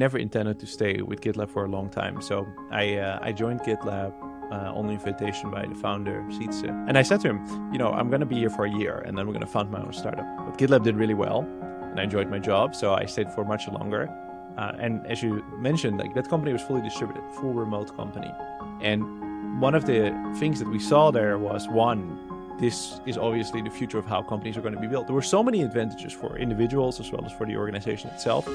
never intended to stay with GitLab for a long time. So I uh, I joined GitLab uh, on invitation by the founder Sytse, and I said to him, you know, I'm going to be here for a year, and then we're going to found my own startup. But GitLab did really well, and I enjoyed my job, so I stayed for much longer. Uh, and as you mentioned, like that company was fully distributed, full remote company, and one of the things that we saw there was one this is obviously the future of how companies are going to be built. There were so many advantages for individuals as well as for the organization itself,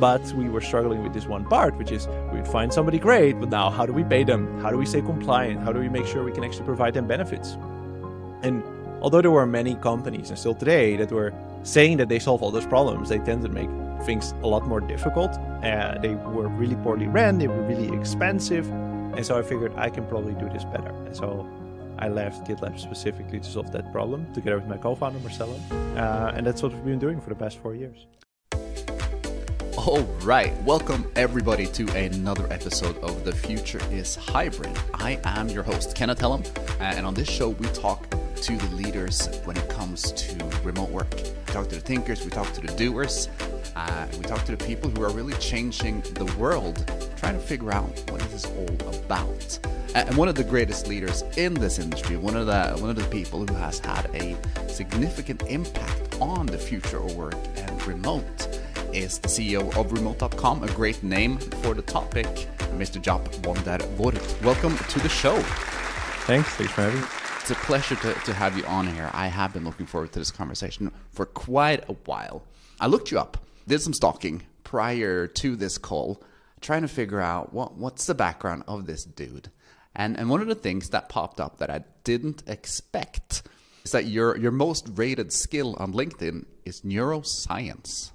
but we were struggling with this one part, which is we'd find somebody great, but now how do we pay them? How do we stay compliant? How do we make sure we can actually provide them benefits? And although there were many companies, and still today, that were saying that they solve all those problems, they tend to make things a lot more difficult. Uh, they were really poorly ran, they were really expensive. And so I figured I can probably do this better. And so I left GitLab specifically to solve that problem together with my co-founder Marcelo, uh, and that's what we've been doing for the past four years. All right, welcome everybody to another episode of The Future is Hybrid. I am your host, Kenneth Hellem, and on this show we talk to the leaders when it comes to remote work. We talk to the thinkers, we talk to the doers, uh, we talk to the people who are really changing the world, trying to figure out what this is all about. And one of the greatest leaders in this industry, one of the one of the people who has had a significant impact on the future of work and remote is the CEO of Remote.com, a great name for the topic, Mr. Job van der Welcome to the show. Thanks. Thanks for having me. It's a pleasure to, to have you on here. I have been looking forward to this conversation for quite a while. I looked you up, did some stalking prior to this call, trying to figure out what, what's the background of this dude. And and one of the things that popped up that I didn't expect is that your your most rated skill on LinkedIn is neuroscience.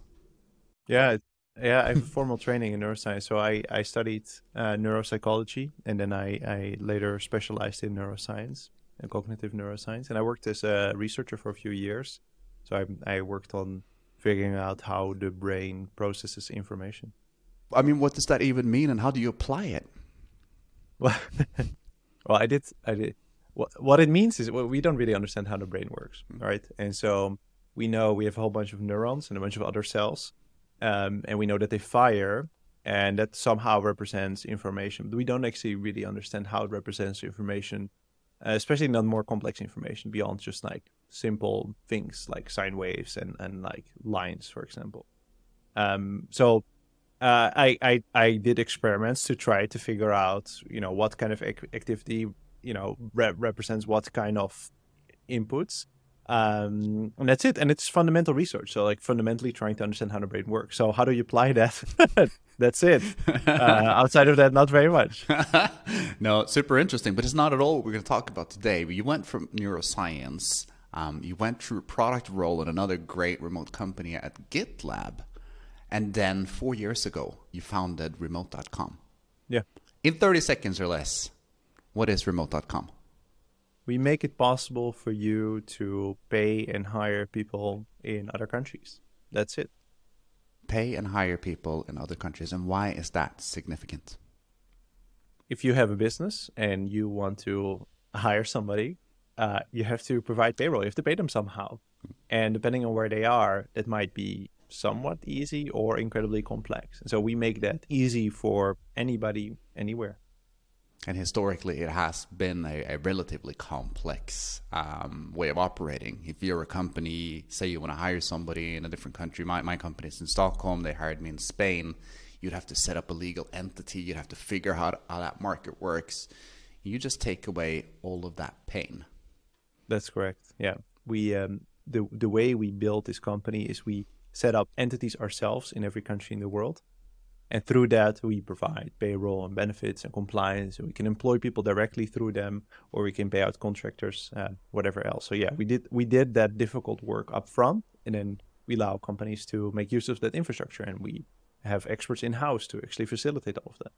Yeah, yeah, I have formal training in neuroscience. So I I studied uh, neuropsychology, and then I I later specialized in neuroscience and cognitive neuroscience, and I worked as a researcher for a few years. So I I worked on figuring out how the brain processes information. I mean, what does that even mean, and how do you apply it? Well, well, I did. I did. What what it means is well, we don't really understand how the brain works, right? And so we know we have a whole bunch of neurons and a bunch of other cells, um, and we know that they fire, and that somehow represents information. But we don't actually really understand how it represents information, uh, especially not more complex information beyond just like simple things like sine waves and and like lines, for example. Um, so uh, I, I I did experiments to try to figure out you know what kind of activity you know re- represents what kind of inputs. Um, and that's it. And it's fundamental research. So like fundamentally trying to understand how the brain works. So how do you apply that? That's it. Uh, outside of that not very much. No super interesting but it's not at all what we're going to talk about today. You went from neuroscience um, you went through a product role in another great remote company at gitlab and then four years ago, you founded remote.com. Yeah. In 30 seconds or less, what is remote.com? We make it possible for you to pay and hire people in other countries. That's it. Pay and hire people in other countries. And why is that significant? If you have a business and you want to hire somebody, uh, you have to provide payroll. You have to pay them somehow. And depending on where they are, that might be somewhat easy or incredibly complex. So we make that easy for anybody, anywhere. And historically, it has been a, a relatively complex um, way of operating. If you're a company, say you want to hire somebody in a different country, my, my company's in Stockholm, they hired me in Spain, you'd have to set up a legal entity, you'd have to figure out how, how that market works. You just take away all of that pain. That's correct. Yeah. We, um, the, the way we build this company is we set up entities ourselves in every country in the world. And through that, we provide payroll and benefits and compliance. And we can employ people directly through them, or we can pay out contractors, uh, whatever else. So yeah, we did we did that difficult work up front, and then we allow companies to make use of that infrastructure, and we have experts in house to actually facilitate all of that.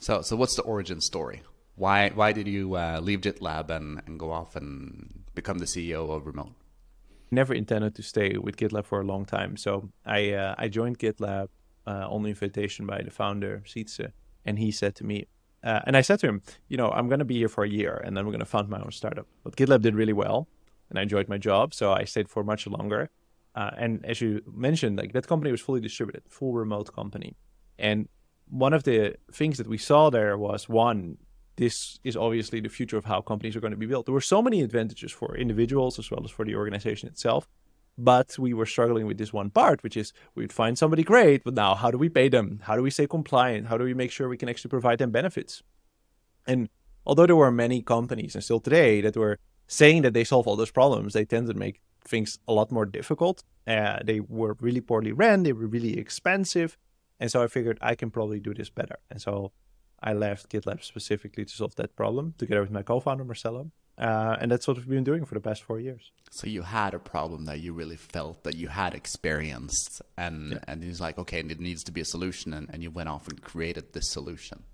So, so what's the origin story? Why why did you uh, leave GitLab and, and go off and become the CEO of Remote? never intended to stay with GitLab for a long time. So I uh, I joined GitLab uh, on invitation by the founder Sytse, and he said to me, uh, and I said to him, you know, I'm going to be here for a year, and then we're going to found my own startup. But GitLab did really well, and I enjoyed my job, so I stayed for much longer. Uh, and as you mentioned, like that company was fully distributed, full remote company, And one of the things that we saw there was one, this is obviously the future of how companies are going to be built. There were so many advantages for individuals as well as for the organization itself. But we were struggling with this one part, which is we'd find somebody great, but now how do we pay them? How do we stay compliant? How do we make sure we can actually provide them benefits? And although there were many companies and still today that were saying that they solve all those problems, they tend to make things a lot more difficult. Uh, they were really poorly ran, they were really expensive. And so I figured I can probably do this better. And so I left GitLab specifically to solve that problem together with my co founder, Marcelo. Uh, and that's what we've been doing for the past four years. So you had a problem that you really felt that you had experienced, and yeah. and it's like, okay, it needs to be a solution, and, and you went off and created this solution.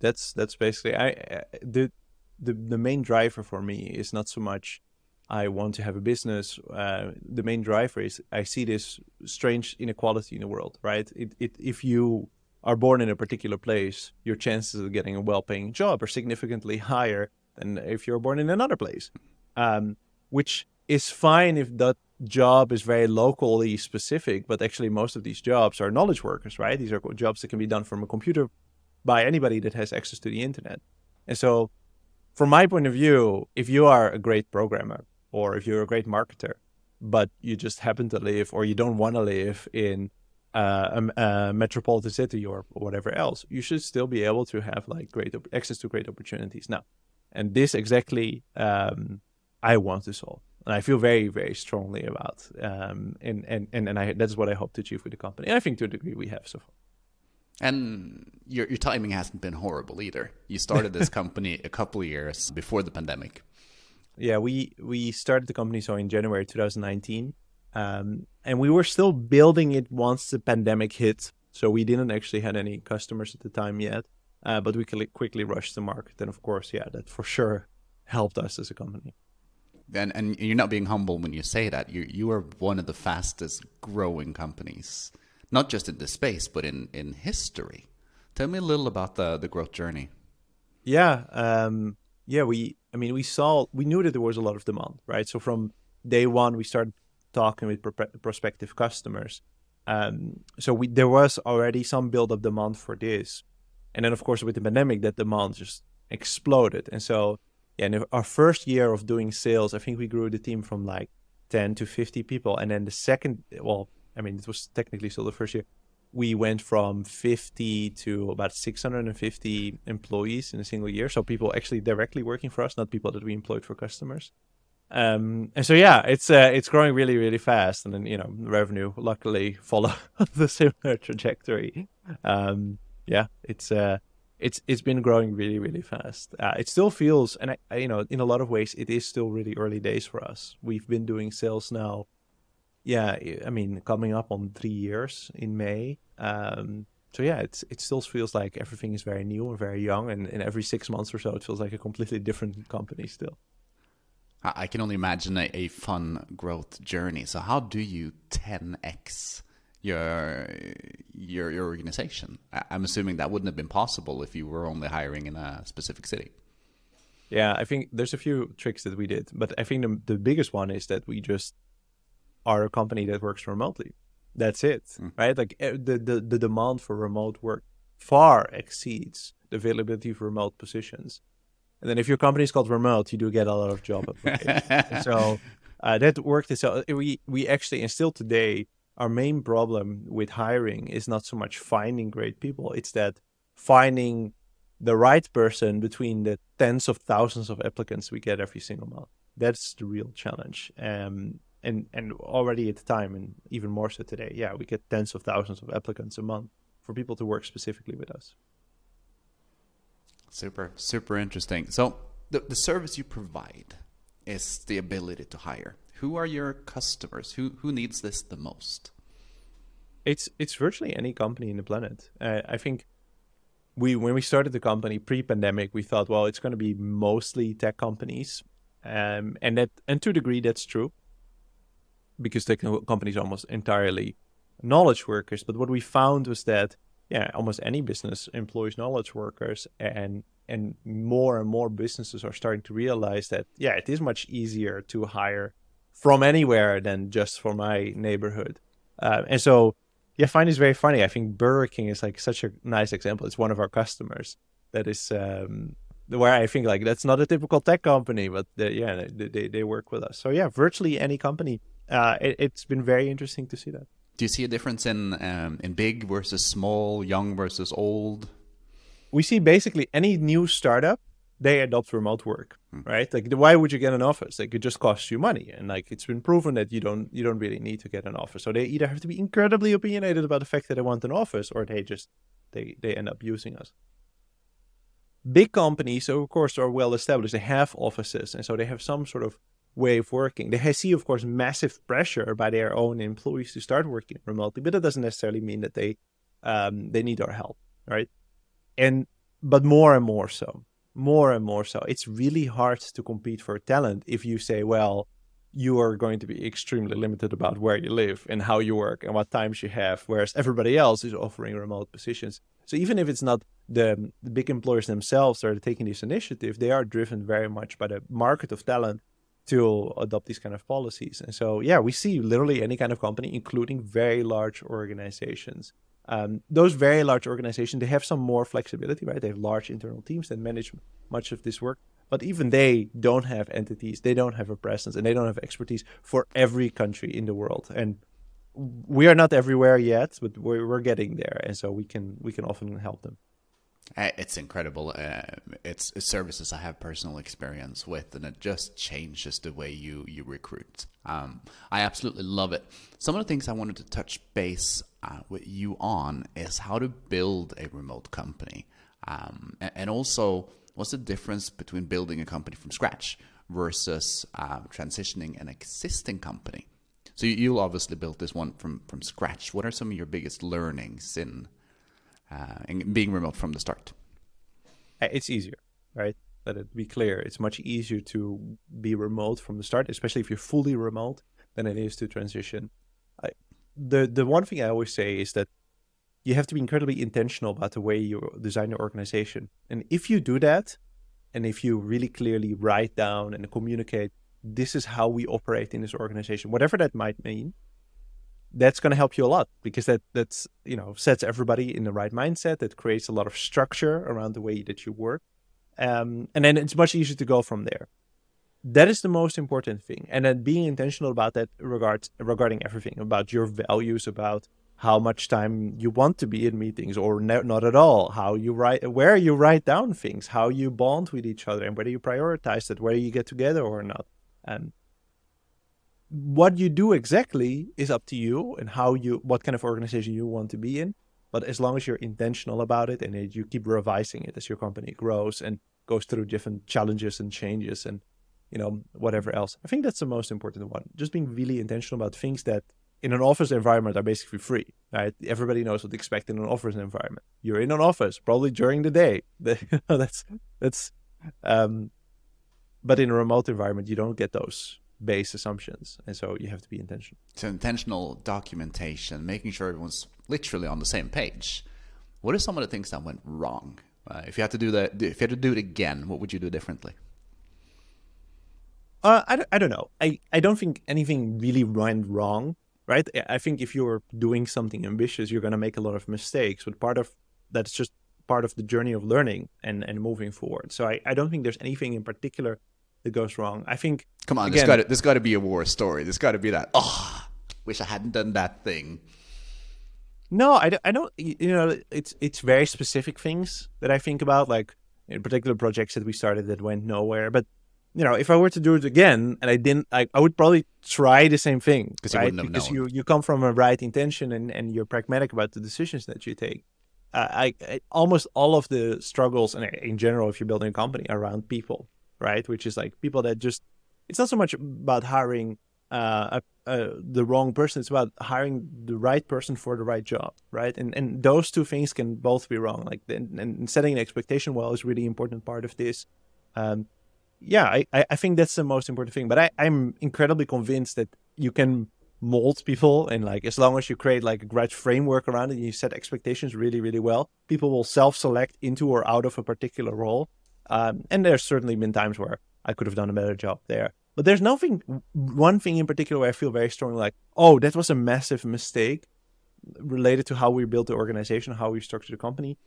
That's that's basically I the the the main driver for me is not so much I want to have a business. Uh, the main driver is I see this strange inequality in the world, right? It, it, if you are born in a particular place, your chances of getting a well-paying job are significantly higher than if you're born in another place, um, which is fine if that job is very locally specific. But actually, most of these jobs are knowledge workers, right? These are jobs that can be done from a computer by anybody that has access to the internet. And so, from my point of view, if you are a great programmer or if you're a great marketer, but you just happen to live or you don't want to live in uh, a, a, metropolitan city or whatever else, you should still be able to have like great access to great opportunities. Now, and this exactly um, I want to solve, and I feel very very strongly about, um, and and and and I that's what I hope to achieve with the company. And I think to a degree we have so far. And your your timing hasn't been horrible either. You started this company a couple of years before the pandemic. Yeah, we we started the company so in January 2019, um, and we were still building it once the pandemic hit. So we didn't actually had any customers at the time yet, uh, but we quickly rushed the market. And of course, yeah, that for sure helped us as a company. And and you're not being humble when you say that. You you are one of the fastest growing companies, not just in this space, but in in history. Tell me a little about the the growth journey. Yeah, um, yeah. We I mean, we saw we knew that there was a lot of demand, right? So from day one, we started talking with pro- prospective customers. Um, so we there was already some build up demand for this, and then of course with the pandemic, that demand just exploded. And so yeah, in our first year of doing sales, I think we grew the team from like ten to fifty people, and then the second, well, I mean it was technically still the first year. We went from 50 to about 650 employees in a single year. So people actually directly working for us, not people that we employed for customers. Um, and so yeah, it's uh, it's growing really really fast, and then you know revenue luckily follow the similar trajectory. Um, yeah, it's uh, it's it's been growing really really fast. Uh, it still feels, and I, I, you know in a lot of ways it is still really early days for us. We've been doing sales now. Yeah, I mean coming up on three years in May. Um, so yeah, it's it still feels like everything is very new and very young, and, and every six months or so, it feels like a completely different company still. I can only imagine a, a fun growth journey. So how do you 10x your your your organization? I'm assuming that wouldn't have been possible if you were only hiring in a specific city. Yeah, I think there's a few tricks that we did, but I think the the biggest one is that we just are a company that works remotely. That's it, mm. right? Like eh, the, the the demand for remote work far exceeds the availability of remote positions. And then if your company is called remote, you do get a lot of job applications. so uh, that worked itself. We we actually and still today, our main problem with hiring is not so much finding great people. It's that finding the right person between the tens of thousands of applicants we get every single month. That's the real challenge. Um, and and already at the time, and even more so today, yeah, we get tens of thousands of applicants a month for people to work specifically with us. Super, super interesting. So the, the service you provide is the ability to hire. Who are your customers? Who who needs this the most? It's it's virtually any company in the planet. Uh, I think we when we started the company pre-pandemic, we thought, well, it's going to be mostly tech companies, um, and that and to a degree that's true because tech companies are almost entirely knowledge workers. But what we found was that yeah, almost any business employs knowledge workers, and and more and more businesses are starting to realize that yeah, it is much easier to hire from anywhere than just for my neighborhood. Uh, and so yeah, Find is very funny. I think Burger King is like such a nice example. It's one of our customers that is um, where I think like that's not a typical tech company, but they, yeah, they, they, work with us. So yeah, virtually any company. Uh, it, has been very interesting to see that. Do you see a difference in um, in big versus small, young versus old? We see basically any new startup they adopt remote work, mm. right? Like, why would you get an office? Like, it just costs you money, and like it's been proven that you don't you don't really need to get an office. So they either have to be incredibly opinionated about the fact that they want an office, or they just they they end up using us. Big companies, so of course, are well established. They have offices, and so they have some sort of way of working. They see, of course, massive pressure by their own employees to start working remotely, but that doesn't necessarily mean that they um, they need our help, right? And but more and more so more and more so. It's really hard to compete for talent if you say, well, you are going to be extremely limited about where you live and how you work and what times you have, whereas everybody else is offering remote positions. So even if it's not the, the big employers themselves that are taking this initiative, they are driven very much by the market of talent to adopt these kind of policies. And so, yeah, we see literally any kind of company, including very large organizations, um, those very large organizations they have some more flexibility right? They have large internal teams that manage much of this work. But even they don't have entities. They don't have a presence and they don't have expertise for every country in the world. And we are not everywhere yet but we're, we're getting there. And so we can we can often help them it's incredible. Uh, it's, services I have personal experience with, and it just changes the way you you recruit. Um, I absolutely love it. Some of the things I wanted to touch base uh, with you on is how to build a remote company, um, and, and, also what's the difference between building a company from scratch versus uh, transitioning an existing company. So you, you obviously built this one from from scratch. What are some of your biggest learnings in uh, and being remote from the start. Uh, it's easier, right? Let it be clear. It's much easier to be remote from the start, especially if you're fully remote, than it is to transition. I, the the one thing I always say is that you have to be incredibly intentional about the way you design your organization. And if you do that, and if you really clearly write down and communicate, this is how we operate in this organization, whatever that might mean, that's going to help you a lot because that that's you know sets everybody in the right mindset. That creates a lot of structure around the way that you work. Um, and then it's much easier to go from there. That is the most important thing. And then being intentional about that regards regarding everything about your values about how much time you want to be in meetings or ne- not at all. How you write where you write down things how you bond with each other and whether you prioritize it whether you get together or not. And what you do exactly is up to you and how you what kind of organization you want to be in. But as long as you're intentional about it and you keep revising it as your company grows and goes through different challenges and changes and you know whatever else. I think that's the most important one. Just being really intentional about things that in an office environment are basically free right? Everybody knows what to expect in an office environment. You're in an office probably during the day. That's that's um but in a remote environment you don't get those base assumptions and so you have to be intentional. So intentional documentation making sure everyone's literally on the same page. What are some of the things that went wrong? Uh, if you had to do that if you had to do it again what would you do differently? Uh, I, I don't know. I, I don't think anything really went wrong right? I think if you're doing something ambitious you're going to make a lot of mistakes but part of that's just part of the journey of learning and, and moving forward. So I, I don't think there's anything in particular that goes wrong. I think. Come on, again, there's got to be a war story. There's got to be that. Oh, wish I hadn't done that thing. No, I, I don't. You know, it's it's very specific things that I think about, like in particular projects that we started that went nowhere. But you know, if I were to do it again and I didn't, I, I would probably try the same thing, right? You because known. you you come from a right intention and and you're pragmatic about the decisions that you take. Uh, I, I, almost all of the struggles and in general, if you're building a company around people, right? Which is like people that just it's not so much about hiring uh, the wrong person; it's about hiring the right person for the right job, right? And and those two things can both be wrong. Like and, and setting an expectation well is really important part of this. Um, yeah, I, I think that's the most important thing. But I, I'm incredibly convinced that you can mold people and like as long as you create like a grudge framework around it and you set expectations really really well people will self-select into or out of a particular role um, and there's certainly been times where I could have done a better job there. But there's nothing, one thing in particular where I feel very strongly like, oh, that was a massive mistake. related to how we built the organization, how we structured the company.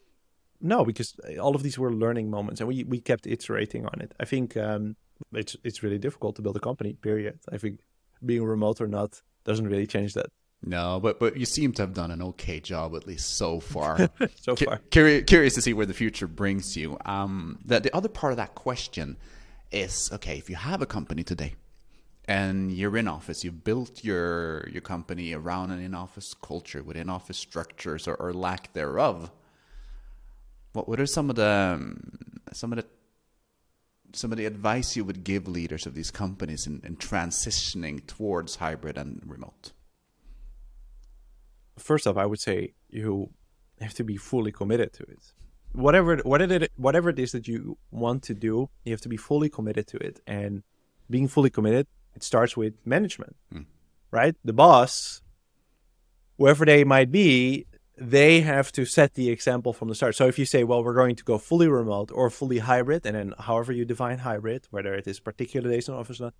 No, because all of these were learning moments, and we we kept iterating on it. I think um, it's it's really difficult to build a company. Period. I think being remote or not doesn't really change that. No, but but you seem to have done an okay job at least so far. so far, curious, curious to see where the future brings you. Um, the the other part of that question is okay. If you have a company today, and you're in office, you've built your your company around an in office culture with in office structures or, or lack thereof. What what are some of the some of the some of the advice you would give leaders of these companies in, in transitioning towards hybrid and remote? First off, I would say you have to be fully committed to it. Whatever whatever it, whatever it is that you want to do, you have to be fully committed to it. And being fully committed, it starts with management, mm. right? The boss, whoever they might be, they have to set the example from the start. So if you say, well, we're going to go fully remote or fully hybrid, and then however you define hybrid, whether it is particular days in office or not,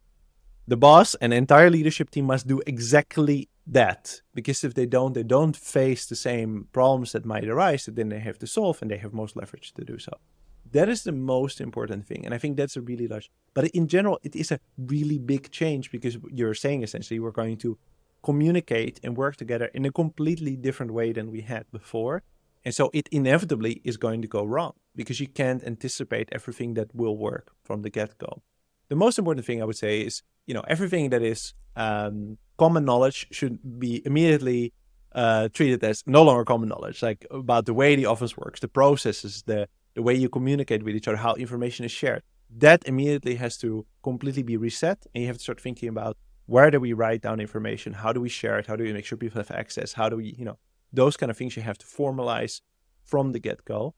the boss and entire leadership team must do exactly that. Because if they don't, they don't face the same problems that might arise that then they have to solve and they have most leverage to do so. That is the most important thing. And I think that's a really large, but in general, it is a really big change because you're saying essentially we're going to communicate and work together in a completely different way than we had before. And so it inevitably is going to go wrong because you can't anticipate everything that will work from the get go. The most important thing I would say is, you know, everything that is um, common knowledge should be immediately uh, treated as no longer common knowledge, like about the way the office works, the processes, the the way you communicate with each other, how information is shared. That immediately has to completely be reset, and you have to start thinking about where do we write down information how do we share it how do we make sure people have access how do we you know those kind of things you have to formalize from the get-go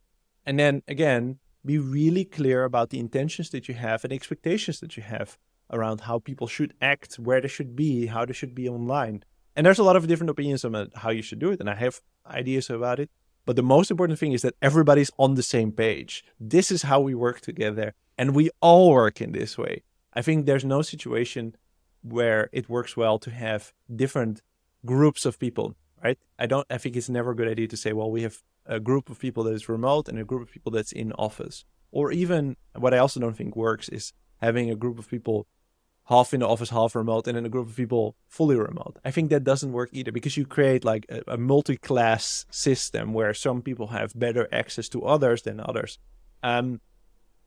and then again be really clear about the intentions that you have and expectations that you have around how people should act where they should be how they should be online and there's a lot of different opinions on how you should do it and i have ideas about it but the most important thing is that everybody's on the same page this is how we work together and we all work in this way i think there's no situation where it works well to have different groups of people, right? I don't. I think it's never a good idea to say, well, we have a group of people that is remote and a group of people that's in office. Or even what I also don't think works is having a group of people half in the office, half remote, and then a group of people fully remote. I think that doesn't work either because you create like a, a multi-class system where some people have better access to others than others. Um,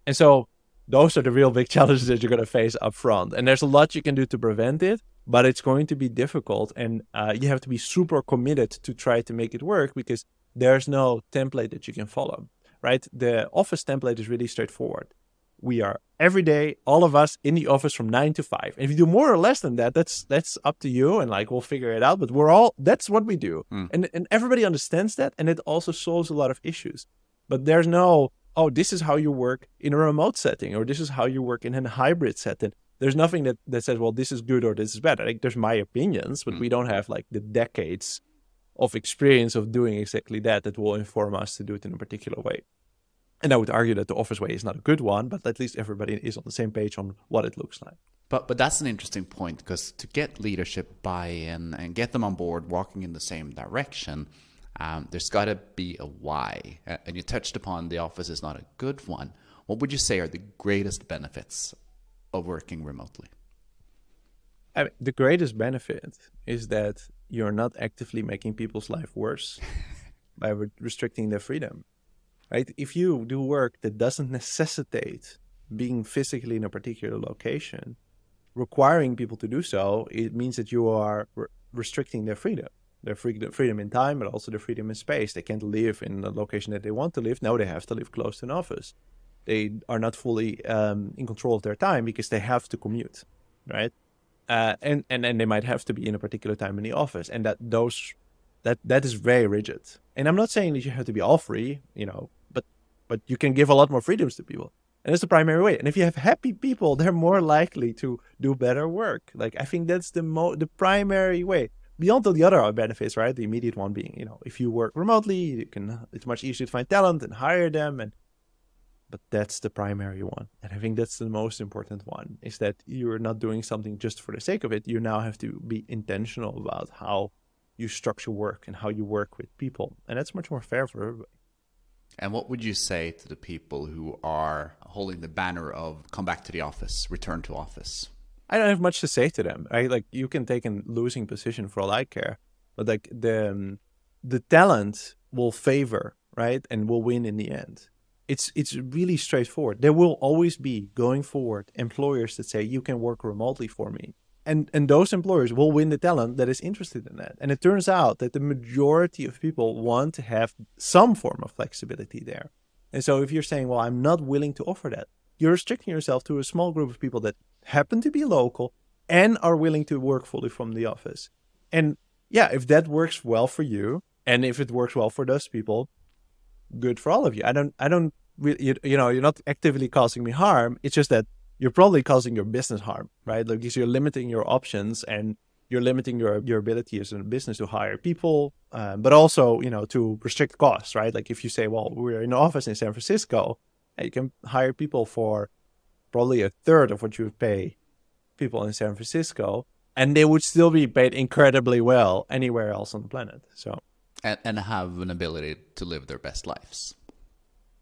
and so those are the real big challenges that you're going to face up front. And there's a lot you can do to prevent it, but it's going to be difficult. And uh, you have to be super committed to try to make it work because there's no template that you can follow, right? The office template is really straightforward. We are every day, all of us in the office from nine to five. And if you do more or less than that, that's that's up to you, and like we'll figure it out. But we're all that's what we do, mm. and and everybody understands that, and it also solves a lot of issues. But there's no oh, this is how you work in a remote setting, or this is how you work in a hybrid setting. There's nothing that, that says, well, this is good or this is bad. I think there's my opinions, but mm. we don't have like the decades of experience of doing exactly that that will inform us to do it in a particular way. And I would argue that the office way is not a good one, but at least everybody is on the same page on what it looks like. But but that's an interesting point because to get leadership buy-in and get them on board, walking in the same direction, um, there's got to be a why. And you touched upon the office is not a good one. What would you say are the greatest benefits of working remotely? I mean, the greatest benefit is that you're not actively making people's life worse by re- restricting their freedom. Right? If you do work that doesn't necessitate being physically in a particular location, requiring people to do so, it means that you are re- restricting their freedom their freedom freedom in time, but also their freedom in space. They can't live in the location that they want to live. Now they have to live close to an office. They are not fully um, in control of their time because they have to commute, right? Uh, and and and they might have to be in a particular time in the office, and that those that that is very rigid. And I'm not saying that you have to be all free, you know, but you can give a lot more freedoms to people. And it's the primary way. And if you have happy people, they're more likely to do better work. Like I think that's the mo the primary way beyond all the other benefits, right? The immediate one being, you know, if you work remotely, you can it's much easier to find talent and hire them and but that's the primary one. And I think that's the most important one is that you're not doing something just for the sake of it. You now have to be intentional about how you structure work and how you work with people. And that's much more fair for everybody. And what would you say to the people who are holding the banner of come back to the office, return to office? I don't have much to say to them. I like you can take a losing position for all I care, but like the um, the talent will favor right and will win in the end. It's it's really straightforward. There will always be going forward employers that say you can work remotely for me, and and those employers will win the talent that is interested in that. And it turns out that the majority of people want to have some form of flexibility there. And so if you're saying, well, I'm not willing to offer that, you're restricting yourself to a small group of people that happen to be local and are willing to work fully from the office. And yeah, if that works well for you, and if it works well for those people, good for all of you. I don't, I don't, you, you know, you're not actively causing me harm. It's just that you're probably causing your business harm, right? Like, because you're limiting your options and you're limiting your your ability as a business to hire people, um, but also, you know, to restrict costs, right? Like, if you say, well, we're in an office in San Francisco, and you can hire people for probably a third of what you would pay people in San Francisco, and they would still be paid incredibly well anywhere else on the planet. So and, and have an ability to live their best lives.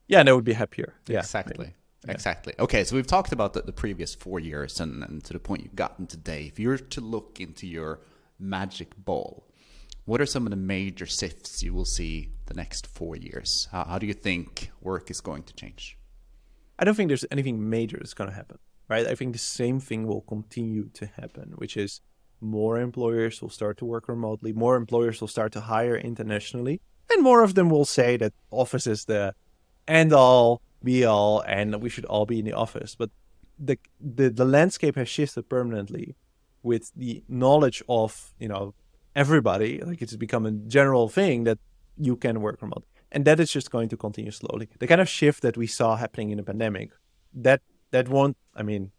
Yeah, and they would be happier. Yeah, exactly. Yeah. Exactly. Okay, so we've talked about the, the previous four years and, and to the point you've gotten today. If you were to look into your magic ball, what are some of the major shifts you will see the next four years? How, how do you think work is going to change? I don't think there's anything major that's going to happen, right? I think the same thing will continue to happen, which is more employers will start to work remotely, more employers will start to hire internationally, and more of them will say that office is the end all be all and we should all be in the office. But the the, the landscape has shifted permanently with the knowledge of, you know, everybody. Like it's become a general thing that you can work remote and that is just going to continue slowly. The kind of shift that we saw happening in the pandemic, that that won't. I mean,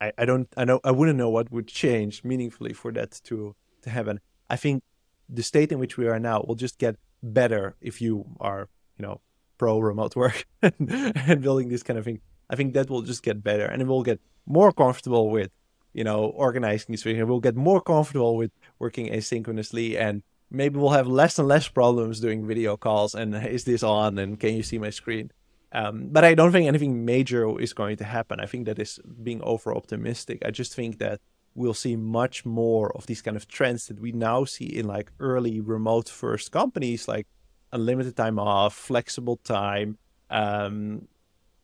I, I don't. I know. I wouldn't know what would change meaningfully for that to to happen. I think the state in which we are now will just get better if you are, you know, pro remote work and, building this kind of thing. I think that will just get better, and it will get more comfortable with, you know, organizing these things. We'll get more comfortable with working asynchronously and maybe we'll have less and less problems doing video calls and is this on and can you see my screen um, but i don't think anything major is going to happen i think that is being over optimistic i just think that we'll see much more of these kind of trends that we now see in like early remote first companies like unlimited time off flexible time um,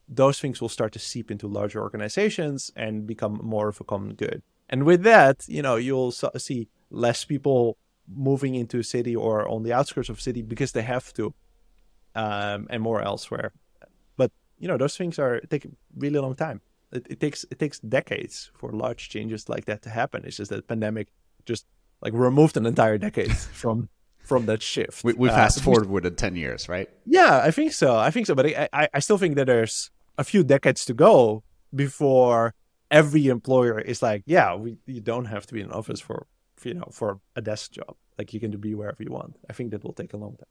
those things will start to seep into larger organizations and become more of a common good and with that you know you'll see less people moving into a city or on the outskirts of a city because they have to, um, and more elsewhere. But you know, those things are take really long time. It, it, takes it takes decades for large changes like that to happen. It's just that pandemic just like removed an entire decade from from that shift. We, we uh, fast uh, forwarded ten years, right? Yeah, I think so. I think so. But I, I I still think that there's a few decades to go before every employer is like, yeah, we you don't have to be in an office for you know, for a desk job. Like you can be wherever you want. I think that will take a long time.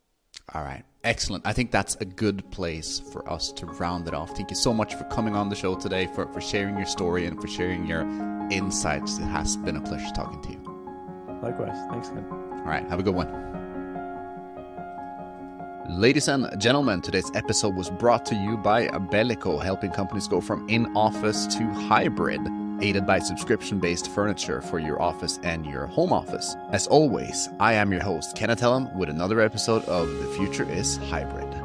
All right. Excellent. I think that's a good place for us to round it off. Thank you so much for coming on the show today, for, for sharing your story and for sharing your insights. It has been a pleasure talking to you. Likewise. Thanks, Ken. All right. Have a good one. Ladies and gentlemen, today's episode was brought to you by Bellico, helping companies go from in office to hybrid aided by subscription based furniture for your office and your home office. As always, I am your host, Kenneth Hellem, with another episode of The Future is Hybrid.